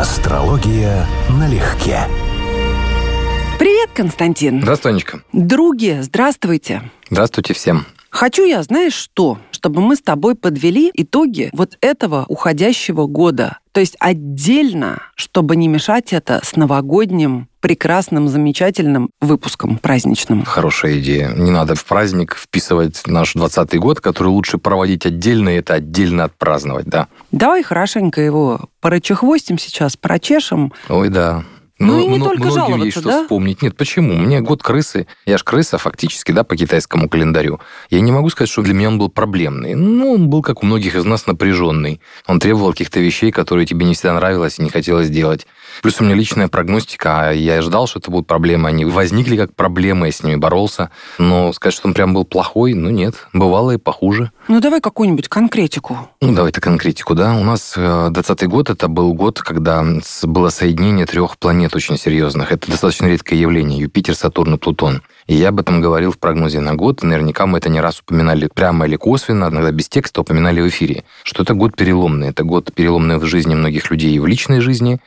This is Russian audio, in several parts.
Астрология налегке. Привет, Константин. Здравствуй, Анечка. Други, здравствуйте. Здравствуйте всем. Хочу я, знаешь что? Чтобы мы с тобой подвели итоги вот этого уходящего года. То есть отдельно, чтобы не мешать это с новогодним прекрасным, замечательным выпуском праздничным. Хорошая идея. Не надо в праздник вписывать наш 20 год, который лучше проводить отдельно, и это отдельно отпраздновать, да. Давай хорошенько его порычехвостим сейчас, прочешем. Ой, да. Ну, и не мно- только многим есть что да? вспомнить. Нет, почему? Мне год крысы. Я ж крыса фактически, да, по китайскому календарю. Я не могу сказать, что для меня он был проблемный. Ну, он был, как у многих из нас, напряженный. Он требовал каких-то вещей, которые тебе не всегда нравилось и не хотелось делать. Плюс у меня личная прогностика, а я ждал, что это будут проблемы. Они возникли как проблемы, я с ними боролся. Но сказать, что он прям был плохой, ну нет. Бывало и похуже. Ну, давай какую-нибудь конкретику. Ну, давайте конкретику, да. У нас э, 20 год, это был год, когда было соединение трех планет очень серьезных. Это достаточно редкое явление. Юпитер, Сатурн и Плутон. И я об этом говорил в прогнозе на год. И наверняка мы это не раз упоминали прямо или косвенно, иногда без текста упоминали в эфире, что это год переломный. Это год переломный в жизни многих людей и в личной жизни,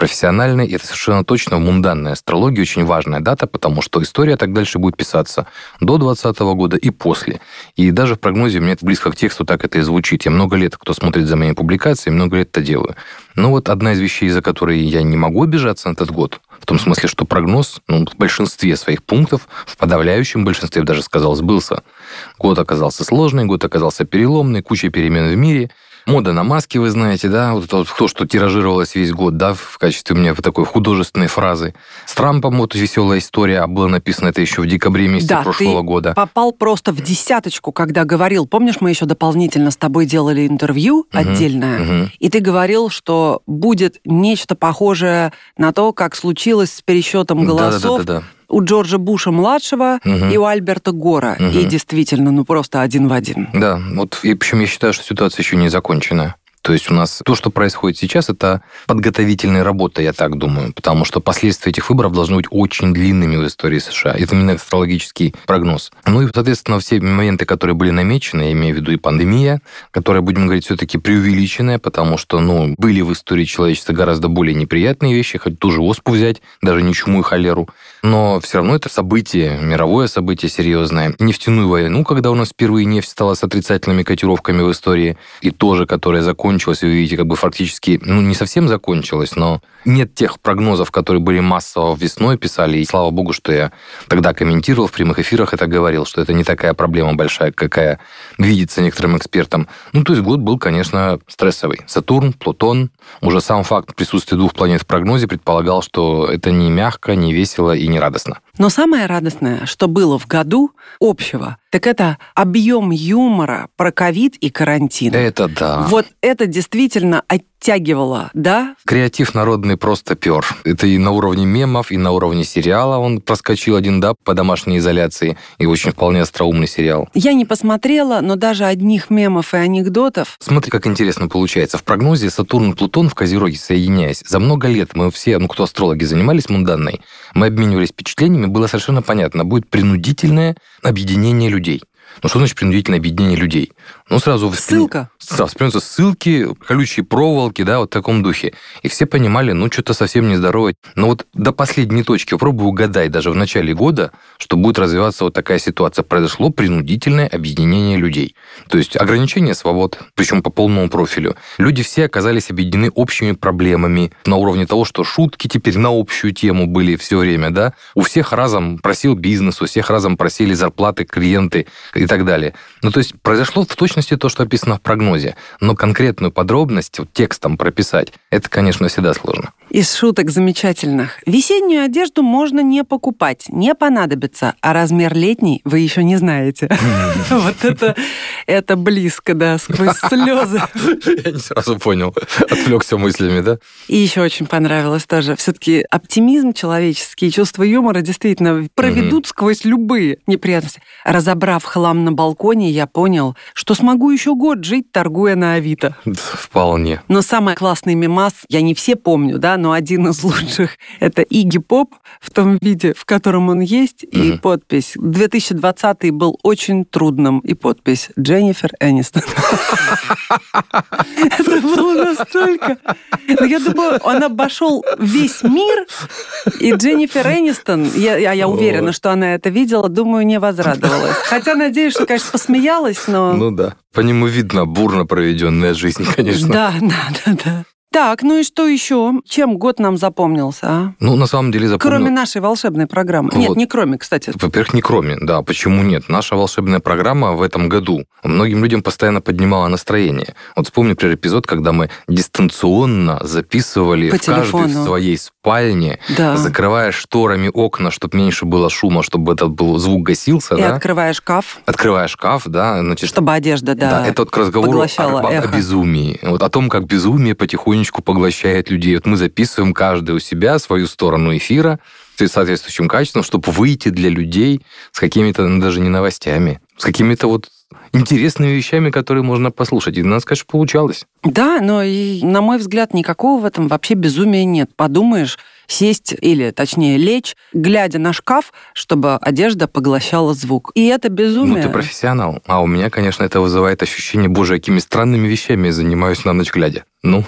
профессиональной. И это совершенно точно в мунданной астрологии очень важная дата, потому что история так дальше будет писаться до 2020 года и после. И даже в прогнозе у меня это близко к тексту так это и звучит. Я много лет, кто смотрит за моими публикациями, много лет это делаю. Но вот одна из вещей, за которые я не могу обижаться на этот год, в том смысле, что прогноз ну, в большинстве своих пунктов, в подавляющем большинстве, даже сказал, сбылся. Год оказался сложный, год оказался переломный, куча перемен в мире. Мода на маски, вы знаете, да, вот это то, что тиражировалось весь год, да, в качестве у меня такой художественной фразы. С Трампом вот веселая история, а было написано это еще в декабре месяце Да, прошлого ты года. попал просто в десяточку, когда говорил. Помнишь, мы еще дополнительно с тобой делали интервью отдельное, Мгм. и ты говорил, что будет нечто похожее на то, как случилось с пересчетом голосов Да-да-да-да. У Джорджа Буша младшего Мгм. и у Альберта Гора. Мгм. И действительно, ну просто один в один. Да, вот и причем я считаю, что ситуация еще не закончена. То есть у нас то, что происходит сейчас, это подготовительная работа, я так думаю, потому что последствия этих выборов должны быть очень длинными в истории США. Это именно астрологический прогноз. Ну и, соответственно, все моменты, которые были намечены, я имею в виду и пандемия, которая, будем говорить, все-таки преувеличенная, потому что, ну, были в истории человечества гораздо более неприятные вещи, хоть ту же оспу взять, даже не чуму и холеру, но все равно это событие, мировое событие серьезное. Нефтяную войну, когда у нас впервые нефть стала с отрицательными котировками в истории, и тоже, которая закончилась, вы видите, как бы фактически, ну, не совсем закончилась, но нет тех прогнозов, которые были массово весной писали, и слава богу, что я тогда комментировал в прямых эфирах, это говорил, что это не такая проблема большая, какая видится некоторым экспертам. Ну, то есть год был, конечно, стрессовый. Сатурн, Плутон, уже сам факт присутствия двух планет в прогнозе предполагал, что это не мягко, не весело и не радостно. Но самое радостное, что было в году общего, так это объем юмора про ковид и карантин. Это да. Вот это действительно оттягивало, да? Креатив народный просто пер. Это и на уровне мемов, и на уровне сериала он проскочил один, да, по домашней изоляции. И очень вполне остроумный сериал. Я не посмотрела, но даже одних мемов и анекдотов Смотри, как интересно получается. В прогнозе Сатурн и Плутон в Козероге соединяясь, за много лет мы все, ну, кто астрологи занимались мунданной, мы обменивались впечатлениями, было совершенно понятно, будет принудительное объединение людей. Ну, что значит принудительное объединение людей? Ну, сразу... воспри- Ссылка. Да, вспоминаются ссылки, колючие проволоки, да, вот в таком духе. И все понимали, ну, что-то совсем нездоровое. Но вот до последней точки попробуй угадай даже в начале года, что будет развиваться вот такая ситуация. Произошло принудительное объединение людей. То есть ограничение свобод, причем по полному профилю. Люди все оказались объединены общими проблемами на уровне того, что шутки теперь на общую тему были все время, да. У всех разом просил бизнес, у всех разом просили зарплаты клиенты и так далее. Ну, то есть произошло в точности то, что описано в прогнозе. Но конкретную подробность вот, текстом прописать, это, конечно, всегда сложно. Из шуток замечательных. Весеннюю одежду можно не покупать, не понадобится, а размер летний вы еще не знаете. Вот это, это близко, да, сквозь слезы. Я не сразу понял. Отвлекся мыслями, да? И еще очень понравилось тоже. Все-таки оптимизм человеческий чувство юмора действительно проведут сквозь любые неприятности. Разобрав хлам на балконе, я понял, что смогу еще год жить, торгуя на Авито. Вполне. Но самый классный мемас, я не все помню, да, но один из лучших. Это Игги Поп в том виде, в котором он есть, и подпись. 2020 был очень трудным, и подпись Дженнифер Энистон. Это было настолько... Ну, я думаю, он обошел весь мир, и Дженнифер Энистон, я уверена, что она это видела, думаю, не возрадовалась. Хотя, надеюсь, что, конечно, посмеялась, но... Ну да. По нему видно бурно проведенная жизнь, конечно. Да, да, да, да. Так, ну и что еще? Чем год нам запомнился, а? Ну, на самом деле запомнил... Кроме нашей волшебной программы. Вот. Нет, не кроме, кстати. Во-первых, не кроме, да. Почему нет? Наша волшебная программа в этом году многим людям постоянно поднимала настроение. Вот вспомни, например, эпизод, когда мы дистанционно записывали По в каждой в своей спальне, да. закрывая шторами окна, чтобы меньше было шума, чтобы этот был звук гасился. И да? открывая шкаф. Открывая шкаф, да. Значит, чтобы одежда, да, да это вот к разговору о, о, о безумии. Вот о том, как безумие потихоньку потихонечку поглощает людей. Вот мы записываем каждый у себя свою сторону эфира с соответствующим качеством, чтобы выйти для людей с какими-то ну, даже не новостями, с какими-то вот интересными вещами, которые можно послушать. И у нас, конечно, получалось. Да, но и, на мой взгляд, никакого в этом вообще безумия нет. Подумаешь, сесть или, точнее, лечь, глядя на шкаф, чтобы одежда поглощала звук. И это безумие. Ну, ты профессионал. А у меня, конечно, это вызывает ощущение, боже, какими странными вещами я занимаюсь на ночь глядя. Ну,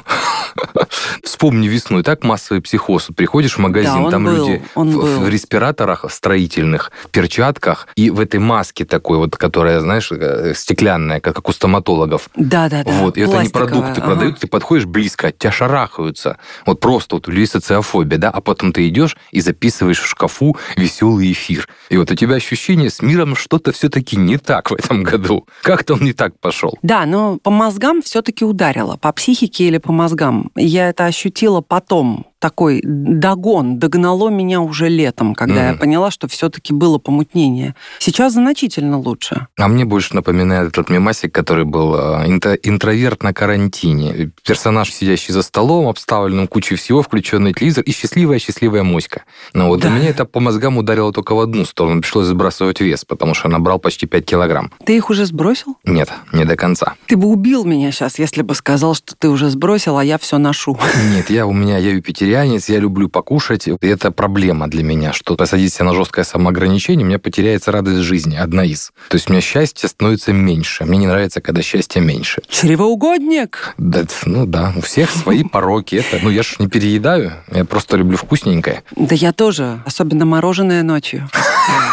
вспомни весну, и так массовый психоз. Приходишь в магазин, да, там был, люди в, в респираторах строительных, в перчатках и в этой маске такой вот, которая, знаешь, э, стеклянная, как у стоматологов. Да, да, да. Вот, и это не продукты ага. продают, ты подходишь близко, от тебя шарахаются. Вот просто вот у людей социофобия, да, а потом ты идешь и записываешь в шкафу веселый эфир. И вот у тебя ощущение, с миром что-то все-таки не так в этом году. Как-то он не так пошел. Да, но по мозгам все-таки ударило, по психике или по мозгам. Я это ощутила потом, такой догон, догнало меня уже летом, когда mm. я поняла, что все-таки было помутнение. Сейчас значительно лучше. А мне больше напоминает этот мемасик, который был э, интроверт на карантине. Персонаж, сидящий за столом, обставленным кучей всего, включенный телевизор, и счастливая-счастливая моська. Но вот да. у меня это по мозгам ударило только в одну сторону. Пришлось сбрасывать вес, потому что набрал почти 5 килограмм. Ты их уже сбросил? Нет, не до конца. Ты бы убил меня сейчас, если бы сказал, что ты уже сбросил, а я все ношу. Нет, я у меня, я вегетарианец, я люблю покушать. И это проблема для меня, что посадить себя на жесткое самоограничение, у меня потеряется радость жизни, одна из. То есть у меня счастье становится меньше. Мне не нравится, когда счастья меньше. Чревоугодник? Да, ну да, у всех свои пороки. Это, ну я же не переедаю, я просто люблю вкусненькое. Да я тоже, особенно мороженое ночью.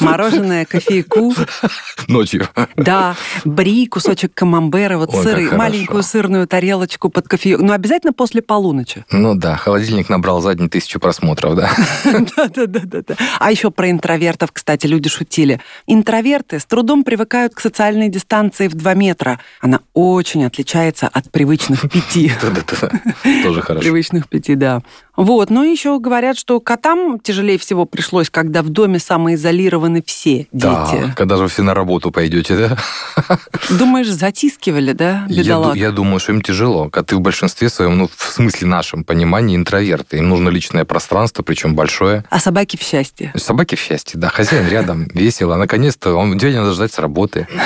Мороженое, кофейку. Ночью. Да, бри, кусочек камамбера, вот сыры, маленькую сырную тарелочку под кофе. Ну, обязательно после полуночи. Ну да, холодильник набрал задний тысячу просмотров, да. Да-да-да. А еще про интровертов, кстати, люди шутили. Интроверты с трудом привыкают к социальной дистанции в 2 метра. Она очень отличается от привычных пяти. Да-да-да, тоже хорошо. Привычных пяти, да. Вот, но еще говорят, что котам тяжелее всего пришлось, когда в доме самоизолированы все дети. Да, когда же все на работу пойдете, да? Думаешь, затискивали, да, бедолаг? Я, я думаю, что им тяжело. Коты в большинстве своем, ну, в смысле нашем понимании, интроверты. Им нужно личное пространство, причем большое. А собаки в счастье? Собаки в счастье, да. Хозяин рядом, весело. Наконец-то он день надо ждать с работы.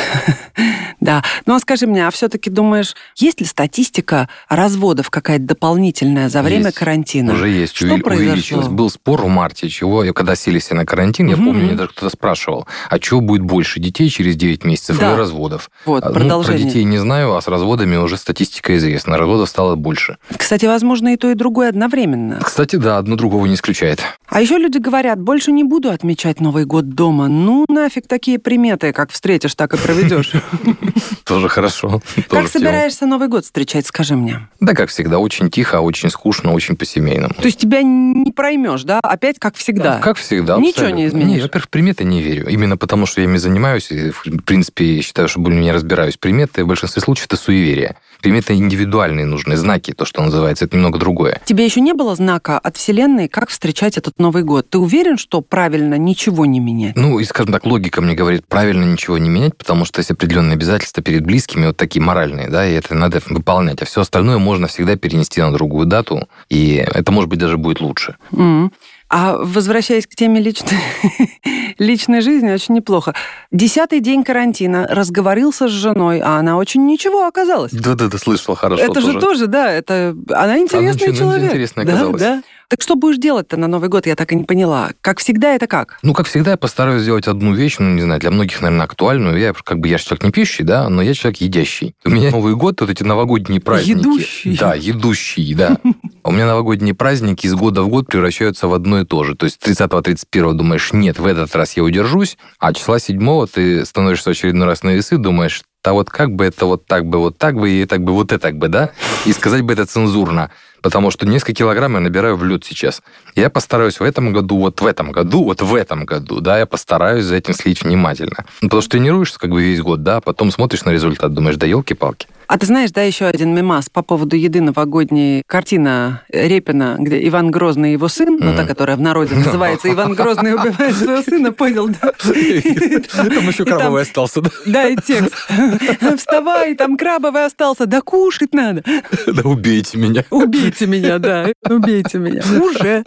Да. Ну, а скажи мне, а все-таки думаешь, есть ли статистика разводов какая-то дополнительная за время карантина? уже есть, что увеличилось. Произошло? Был спор в марте, чего, когда сели все на карантин, я помню, мне даже кто-то спрашивал, а чего будет больше, детей через 9 месяцев да. или разводов? Вот, ну, продолжение. Про детей не знаю, а с разводами уже статистика известна. Разводов стало больше. Кстати, возможно, и то, и другое одновременно. Кстати, да, одно другого не исключает. А еще люди говорят, больше не буду отмечать Новый год дома. Ну, нафиг такие приметы, как встретишь, так и проведешь. Тоже хорошо. Как собираешься Новый год встречать, скажи мне? Да, как всегда, очень тихо, очень скушно, очень по-семейному. То есть тебя не проймешь, да? Опять как всегда? Как всегда. Ничего не изменишь? Нет, во-первых, приметы не верю. Именно потому, что я ими занимаюсь, и, в принципе, считаю, что более-менее разбираюсь. Приметы в большинстве случаев это суеверие. Приметы индивидуальные нужны, знаки, то, что называется, это немного другое. Тебе еще не было знака от Вселенной, как встречать этот Новый год? Ты уверен, что правильно ничего не менять? Ну, и, скажем так, логика мне говорит, правильно ничего не менять, потому что есть определенные обязательства перед близкими, вот такие моральные, да, и это надо выполнять. А все остальное можно всегда перенести на другую дату, и это, может быть, даже будет лучше. Mm. А возвращаясь к теме личной, личной жизни, очень неплохо. Десятый день карантина, разговорился с женой, а она очень ничего оказалась. Да-да-да, слышала хорошо Это тоже. же тоже, да, это... Она интересный Она человек. интересная да, оказалась. да. Так что будешь делать-то на Новый год, я так и не поняла. Как всегда, это как? Ну, как всегда, я постараюсь сделать одну вещь, ну, не знаю, для многих, наверное, актуальную. Я как бы, я же человек не пьющий, да, но я человек едящий. У меня Новый год, вот эти новогодние праздники. Едущий. Да, едущий, да. У меня новогодние праздники из года в год превращаются в одно и то же. То есть 30-31 думаешь, нет, в этот раз я удержусь, а числа 7 ты становишься в очередной раз на весы, думаешь, да вот как бы это вот так бы, вот так бы, и так бы, вот это так бы, да? И сказать бы это цензурно. Потому что несколько килограмм я набираю в лед сейчас. Я постараюсь в этом году, вот в этом году, вот в этом году, да, я постараюсь за этим следить внимательно. Ну, потому что тренируешься как бы весь год, да, а потом смотришь на результат, думаешь, да елки-палки. А ты знаешь, да, еще один мемас по поводу еды новогодней. Картина Репина, где Иван Грозный и его сын, ну, та, которая в народе называется «Иван Грозный убивает своего сына», понял, да? Там еще крабовый остался, да? Да, и текст. Вставай, там крабовый остался, да кушать надо. Да убейте меня. Убейте меня, да, убейте меня. Уже.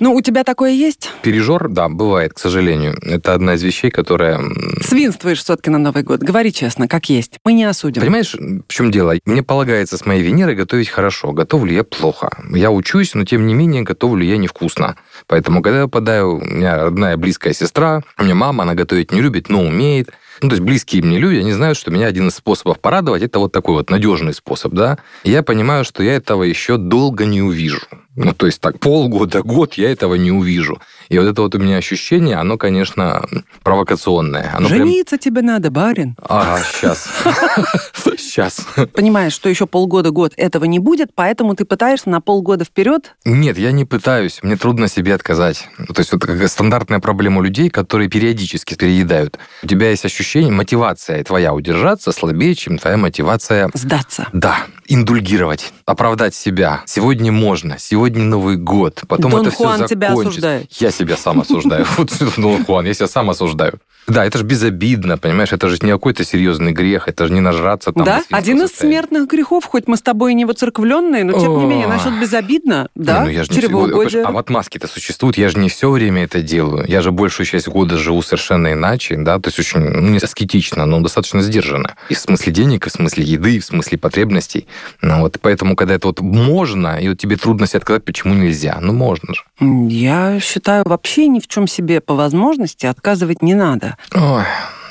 Ну, у тебя такое есть? Пережор, да, бывает, к сожалению. Это одна из вещей, которая... Свинствуешь все-таки на Новый год. Говори честно, как есть. Мы не осудим. Понимаешь, в чем дело? Мне полагается с моей Венерой готовить хорошо. Готовлю я плохо. Я учусь, но тем не менее готовлю я невкусно. Поэтому, когда я попадаю, у меня родная близкая сестра, у меня мама, она готовить не любит, но умеет. Ну, то есть близкие мне люди, они знают, что меня один из способов порадовать, это вот такой вот надежный способ, да. И я понимаю, что я этого еще долго не увижу. Ну, то есть так полгода, год я этого не увижу. И вот это вот у меня ощущение, оно, конечно, провокационное. Оно прям- Жениться тебе надо, барин. Ага, сейчас. Сейчас. Понимаешь, что еще полгода-год этого не будет, поэтому ты пытаешься на полгода вперед. Нет, я не пытаюсь. Мне трудно себе отказать. То есть вот как стандартная проблема людей, которые периодически переедают. У тебя есть ощущение, мотивация твоя удержаться слабее, чем твоя мотивация Сдаться. да, индульгировать, оправдать себя. Сегодня можно, сегодня Новый год, потом Дон это все Хуан тебя закончится. осуждает. Я себя сам осуждаю. Вот Дон Хуан, я себя сам осуждаю. Да, это же безобидно, понимаешь, это же не какой-то серьезный грех, это же не нажраться там. да, один из смертных грехов, хоть мы с тобой и не воцерквленные, но тем не менее, насчет безобидно, да, ну чревоугодие. А в отмазке-то существует, я же не все время это делаю. Я же большую часть года живу совершенно иначе, да, то есть очень, ну, не аскетично, но достаточно сдержанно. И в смысле денег, и в смысле еды, и в смысле потребностей. Ну, вот, поэтому, когда это вот можно, и вот тебе трудно себе отказать, почему нельзя? Ну, можно же. Я считаю, вообще ни в чем себе по возможности отказывать не надо. Ой,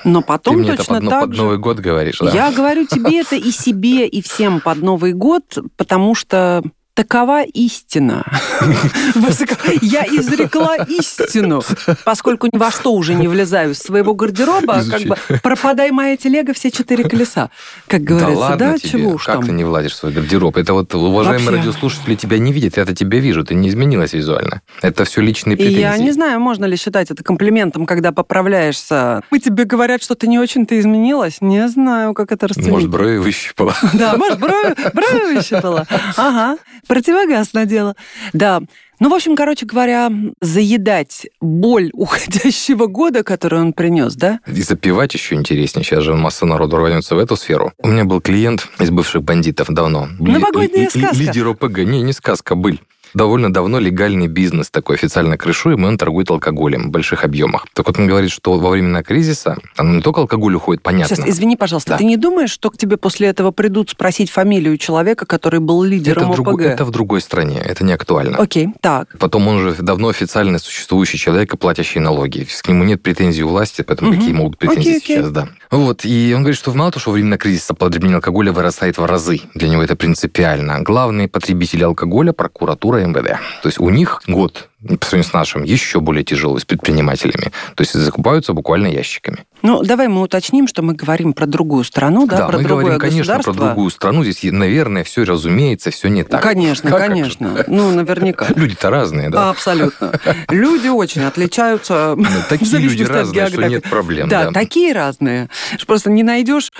Но ты потом мне это точно под, так под же... Новый год говоришь, да? Я говорю тебе это и себе, и всем под Новый год, потому что такова истина. Я изрекла истину, поскольку ни во что уже не влезаю из своего гардероба, как бы пропадай моя телега, все четыре колеса. Как говорится, да, чего уж как там. ты не владишь в свой гардероб? Это вот уважаемые радиослушатели тебя не видят, я-то тебя вижу, ты не изменилась визуально. Это все личные И претензии. я не знаю, можно ли считать это комплиментом, когда поправляешься. Мы тебе говорят, что ты не очень-то изменилась. Не знаю, как это расценить. Может, брови выщипала. Да, может, брови, брови выщипала. Ага, противогаз надела. Да. Ну, в общем, короче говоря, заедать боль уходящего года, который он принес, да? И запивать еще интереснее. Сейчас же масса народу рванется в эту сферу. У меня был клиент из бывших бандитов давно. Новогодняя ли- ли- сказка. Лидер ОПГ. Не, не сказка, быль. Довольно давно легальный бизнес такой официально крышуемый, он торгует алкоголем в больших объемах. Так вот он говорит, что во времена кризиса, там не только алкоголь уходит, понятно. Сейчас, извини, пожалуйста, Да. ты не думаешь, что к тебе после этого придут спросить фамилию человека, который был это, лидером в другой- ОПГ? это в другой стране, это не актуально. Окей, так. Потом он же давно официально существующий человек и платящий налоги. К нему нет претензий у власти, поэтому Мгм. какие могут претензии Окей, окей. сейчас, да. Вот, и он говорит, что мало того, что во времена кризиса потребление алкоголя вырастает в разы. Для него это принципиально. Главные потребители алкоголя – прокуратура и МВД. То есть у них год, по сравнению с нашим, еще более тяжелый, с предпринимателями. То есть закупаются буквально ящиками. Ну, давай мы уточним, что мы говорим про другую страну, да, про мы другое говорим, конечно, про другую страну. Здесь, наверное, все, разумеется, все не так. Конечно, Как- как конечно. Ну, наверняка. Люди-то разные, да? Абсолютно. Люди очень отличаются Ну, Такие люди разные, что нет проблем. Да, да. такие разные. Просто не найдешь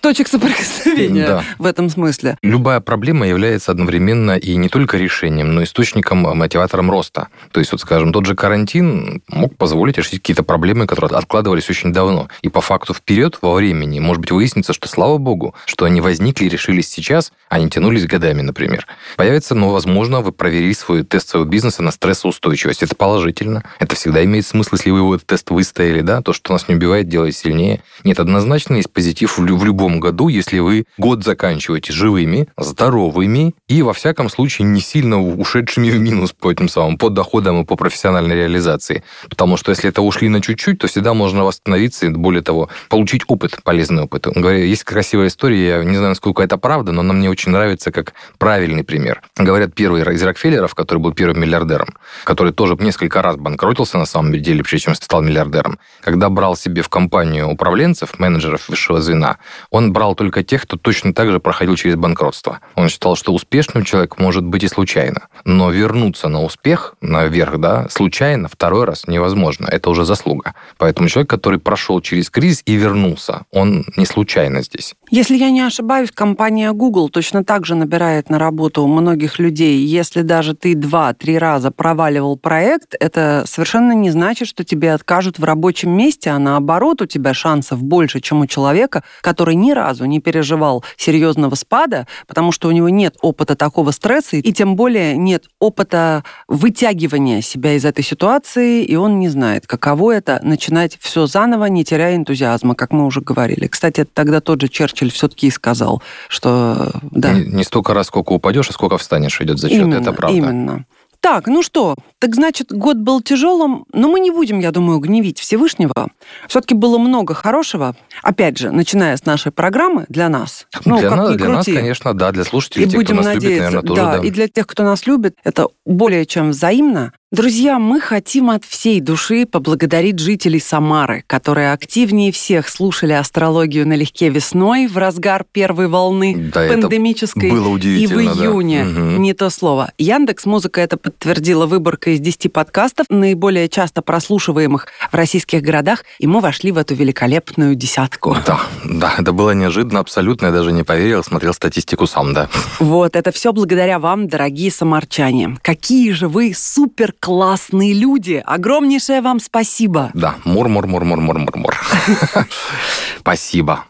точек соприкосновения да. в этом смысле. Любая проблема является одновременно и не только решением, но и источником, мотиватором роста. То есть, вот, скажем, тот же карантин мог позволить решить какие-то проблемы, которые откладывались очень давно. И по факту вперед во времени, может быть, выяснится, что, слава богу, что они возникли и решились сейчас, а не тянулись годами, например. Появится, но, возможно, вы проверили свой тест своего бизнеса на стрессоустойчивость. Это положительно. Это всегда имеет смысл, если вы его этот тест выстояли, да, то, что нас не убивает, делает сильнее. Нет, однозначно есть позитив в, в любом году, если вы год заканчиваете живыми, здоровыми и, во всяком случае, не сильно ушедшими в минус по этим самым, по доходам и по профессиональной реализации. Потому что если это ушли на чуть-чуть, то всегда можно восстановиться и, более того, получить опыт, полезный опыт. Говоря, есть красивая история, я не знаю, насколько это правда, но она мне очень нравится как правильный пример. Говорят, первый из Рокфеллеров, который был первым миллиардером, который тоже несколько раз банкротился на самом деле, прежде чем стал миллиардером, когда брал себе в компанию управленцев, менеджеров высшего звена, он брал только тех, кто точно так же проходил через банкротство. Он считал, что успешным человек может быть и случайно, но вернуться на успех, наверх, да, случайно второй раз невозможно. Это уже заслуга. Поэтому человек, который прошел через кризис и вернулся, он не случайно здесь. Если я не ошибаюсь, компания Google точно так же набирает на работу многих людей. Если даже ты два-три раза проваливал проект, это совершенно не значит, что тебе откажут в рабочем месте, а наоборот, у тебя шансов больше, чем у человека, который ни разу не переживал серьезного спада, потому что у него нет опыта такого стресса, и тем более нет опыта вытягивания себя из этой ситуации, и он не знает, каково это начинать все заново, не теряя энтузиазма, как мы уже говорили. Кстати, тогда тот же Черчилль все-таки сказал, что да. Не, не столько раз, сколько упадешь, а сколько встанешь, идет зачет, именно, это правда. Именно. Так, ну что, так значит, год был тяжелым, но мы не будем, я думаю, гневить Всевышнего. Все-таки было много хорошего. Опять же, начиная с нашей программы для нас. Ну, для, нас, для нас, конечно, да, для слушателей, и тех, будем кто нас надеяться, любит, наверное, тоже, да, да. И для тех, кто нас любит, это более чем взаимно. Друзья, мы хотим от всей души поблагодарить жителей Самары, которые активнее всех слушали астрологию налегке весной в разгар первой волны Да, это пандемической. было и в удивительно, да. июне, Мгм. не то слово. Яндекс Музыка это подтвердила выборкой из 10 подкастов, наиболее часто прослушиваемых в российских городах, и мы вошли в эту великолепную десятку. Да, да, это было неожиданно, абсолютно, я даже не поверил, смотрел статистику сам, да. Вот, это все благодаря вам, дорогие самарчане. Какие же вы супер классные люди! Огромнейшее вам спасибо! Да, мур-мур-мур-мур-мур-мур-мур. Спасибо.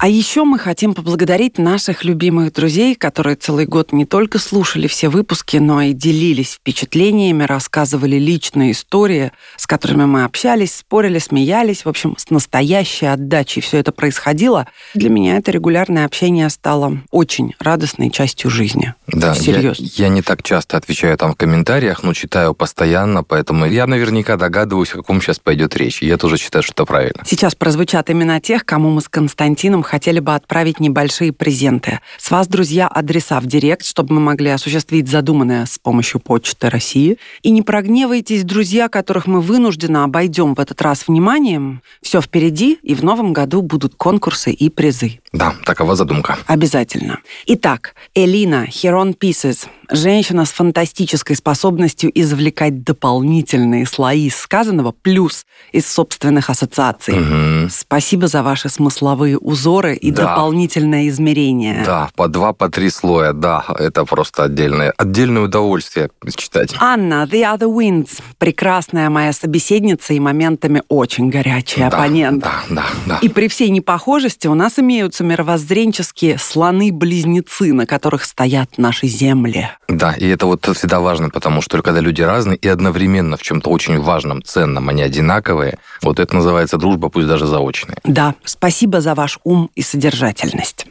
А еще мы хотим поблагодарить наших любимых друзей, которые целый год не только слушали все выпуски, но и делились впечатлениями, рассказывали личные истории, с которыми мы общались, спорили, смеялись. В общем, с настоящей отдачей все это происходило. Для меня это регулярное общение стало очень радостной частью жизни. Да, я, Серьезно. я не так часто отвечаю там в комментариях, но читаю постоянно, поэтому я наверняка догадываюсь, о каком сейчас пойдет речь. Я тоже считаю, что это правильно. Сейчас прозвучат имена тех, кому мы с Константином хотели бы отправить небольшие презенты. С вас, друзья, адреса в директ, чтобы мы могли осуществить задуманное с помощью Почты России. И не прогневайтесь, друзья, которых мы вынужденно обойдем в этот раз вниманием. Все впереди, и в новом году будут конкурсы и призы. Да, такова задумка. Обязательно. Итак, Элина Херон Pieces. Женщина с фантастической способностью извлекать дополнительные слои сказанного, плюс из собственных ассоциаций. Мгм. Спасибо за ваши смысловые узоры и Да. дополнительное измерение. Да, по два, по три слоя, да, это просто отдельное, отдельное удовольствие читать. Анна, The Other Winds. Прекрасная моя собеседница и моментами очень горячий да, оппонент. Да, да, да. И при всей непохожести у нас имеются мировоззренческие слоны-близнецы, на которых стоят наши земли. Да, и это вот всегда важно, потому что когда люди разные и одновременно в чем-то очень важном, ценном, они одинаковые, вот это называется дружба, пусть даже заочная. Да, спасибо за ваш ум и содержательность.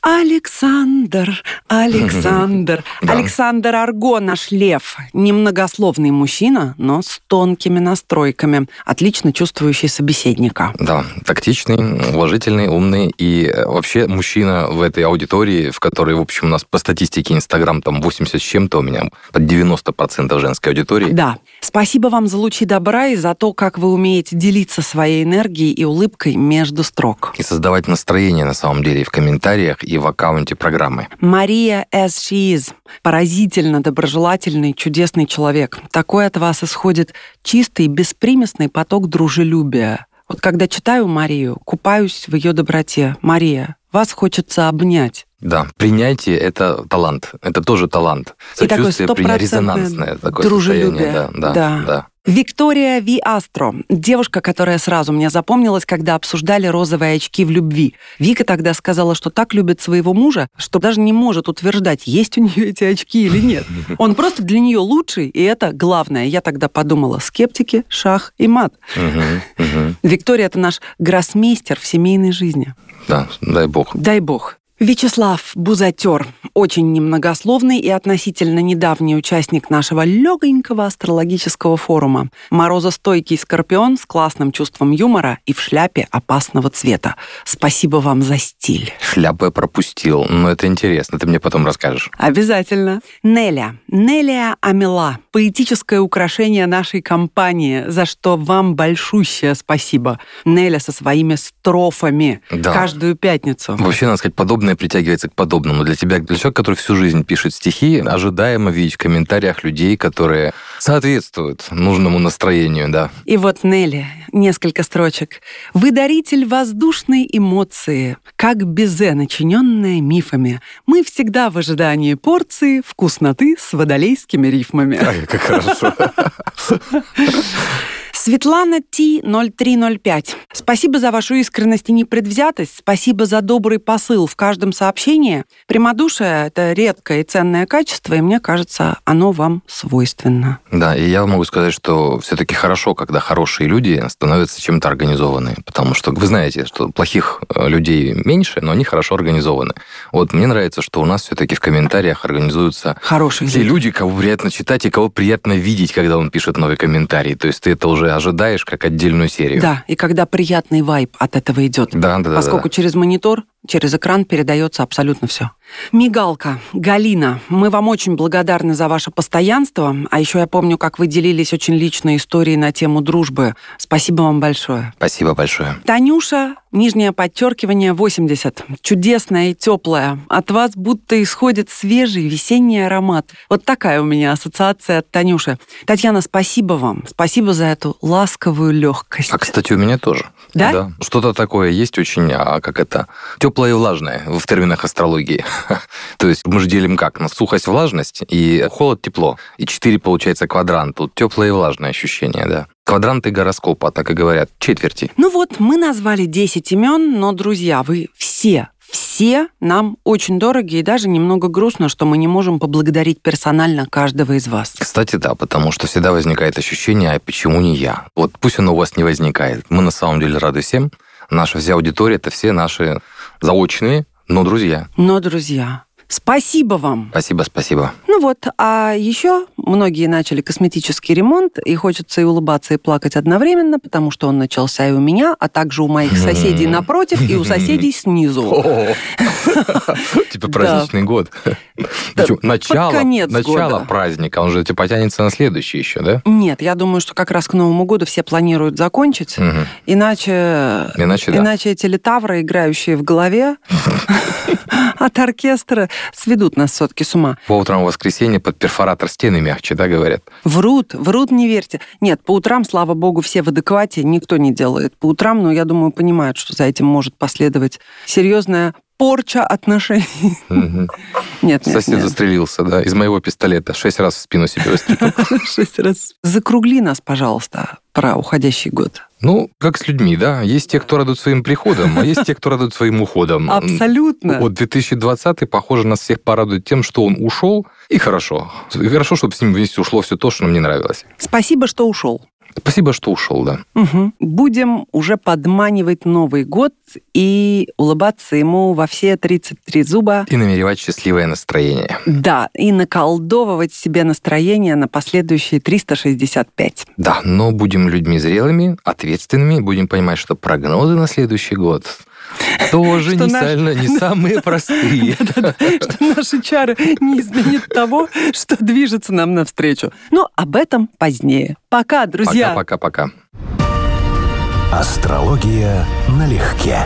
Александр, Александр. Александр Арго, наш лев, немногословный мужчина, но с тонкими настройками, отлично чувствующий собеседника. Да, тактичный, уважительный, умный и э, вообще мужчина в этой аудитории, в которой, в общем, у нас по статистике Инстаграм там 80 с чем-то, у меня под 90% женской аудитории. Да, спасибо вам за лучи добра и за то, как вы умеете делиться своей энергией и улыбкой между строк. И создавать настроение, на самом деле, и в комментариях, комментариях и в аккаунте программы. Мария as she is. Поразительно доброжелательный, чудесный человек. Такой от вас исходит чистый, беспримесный поток дружелюбия. Вот когда читаю Марию, купаюсь в ее доброте. Мария, вас хочется обнять. Да, принятие – это талант. Это тоже талант. И такое Сочувствие, принятие, стопроцентное резонансное такое состояние. Да, да, Да. да. Виктория Ви Астро. Девушка, которая сразу мне запомнилась, когда обсуждали розовые очки в любви. Вика тогда сказала, что так любит своего мужа, что даже не может утверждать, есть у нее эти очки или нет. Он просто для нее лучший, и это главное. Я тогда подумала, скептики, шах и мат. Мгм, мгм. Виктория – это наш гроссмейстер в семейной жизни. Да, дай бог. Дай бог. Вячеслав Бузатер, очень немногословный и относительно недавний участник нашего легонького астрологического форума. Морозостойкий скорпион с классным чувством юмора и в шляпе опасного цвета. Спасибо вам за стиль. Шляпу я пропустил, но это интересно, ты мне потом расскажешь. Обязательно. Неля. Неля Амела. Поэтическое украшение нашей компании, за что вам большущее спасибо. Неля со своими строфами Да. каждую пятницу. Вообще, надо сказать, подобное притягивается к подобному. Для тебя, для человека, который всю жизнь пишет стихи, ожидаемо видеть в комментариях людей, которые соответствуют нужному настроению, да. И вот Нелли, несколько строчек. «Вы даритель воздушной эмоции, как безе, начиненная мифами. Мы всегда в ожидании порции вкусноты с водолейскими рифмами». Ай, как хорошо. Светлана Т-0305. Спасибо за вашу искренность и непредвзятость. Спасибо за добрый посыл в каждом сообщении. Прямодушие – это редкое и ценное качество, и мне кажется, оно вам свойственно. Да, и я могу сказать, что все-таки хорошо, когда хорошие люди становятся чем-то организованы. Потому что вы знаете, что плохих э, людей меньше, но они хорошо организованы. Вот мне нравится, что у нас все-таки в комментариях организуются Хорошие те люди. люди, кого приятно читать и кого приятно видеть, когда он пишет новый комментарий. То есть ты это уже ожидаешь как отдельную серию. Да, и когда приятный вайб от этого идет. Да, да, да. Поскольку через монитор, через экран передается абсолютно все. Мигалка, Галина, мы вам очень благодарны за ваше постоянство. А еще я помню, как вы делились очень личной историей на тему дружбы. Спасибо вам большое. Спасибо большое. Танюша, нижнее подчеркивание 80. Чудесная и теплая. От вас будто исходит свежий весенний аромат. Вот такая у меня ассоциация от Танюши. Татьяна, спасибо вам. Спасибо за эту ласковую легкость. А, кстати, у меня тоже. Да? Что-то такое есть очень, а как это, теплое и влажное в терминах астрологии. То есть мы же делим как? На сухость, влажность и холод, тепло. И четыре, получается, квадрант. Тут теплое и влажное ощущение, да. Квадранты гороскопа, так и говорят, четверти. Ну вот, мы назвали 10 имен, но, друзья, вы все, все нам очень дороги и даже немного грустно, что мы не можем поблагодарить персонально каждого из вас. Кстати, да, потому что всегда возникает ощущение, а почему не я? Вот пусть оно у вас не возникает. Мы на самом деле рады всем. Наша вся аудитория – это все наши заочные, но друзья. Но, друзья, спасибо вам. Спасибо, спасибо. Ну вот, а еще многие начали косметический ремонт, и хочется и улыбаться, и плакать одновременно, потому что он начался и у меня, а также у моих соседей напротив и у соседей снизу. Типа праздничный год. Начало, праздника, он же типа потянется на следующий еще, да? Нет, я думаю, что как раз к Новому году все планируют закончить, иначе... Эти литавры, играющие в голове от оркестра, сведут нас все-таки с ума. По утрам в воскресенье под перфоратор стены мягче, да, говорят? Врут, врут, не верьте. Нет, по утрам, слава богу, все в адеквате, никто не делает по утрам, но я думаю, понимают, что за этим может последовать серьезная порча отношений. Мгм. Нет, нет, Сосед нет. застрелился, да, из моего пистолета. Шесть раз в спину себе выстрелил. Шесть раз. Закругли нас, пожалуйста, про уходящий год. Ну, как с людьми, да. Есть те, кто радуют своим приходом, а есть те, кто радуют своим уходом. Абсолютно. Вот 2020 похоже, нас всех порадует тем, что он ушел, и хорошо. И хорошо, чтобы с ним вместе ушло все то, что нам не нравилось. Спасибо, что ушел. Спасибо, что ушел, да. Мгм. Будем уже подманивать Новый год и улыбаться ему во все 33 зуба. И намеревать счастливое настроение. Да, и наколдовывать себе настроение на последующие 365. Да, но будем людьми зрелыми, ответственными, будем понимать, что прогнозы на следующий год тоже не, наш- сильно- не самые простые. Что наши чары не изменят того, что движется нам навстречу. Но об этом позднее. Пока, друзья. Пока-пока-пока. Астрология налегке.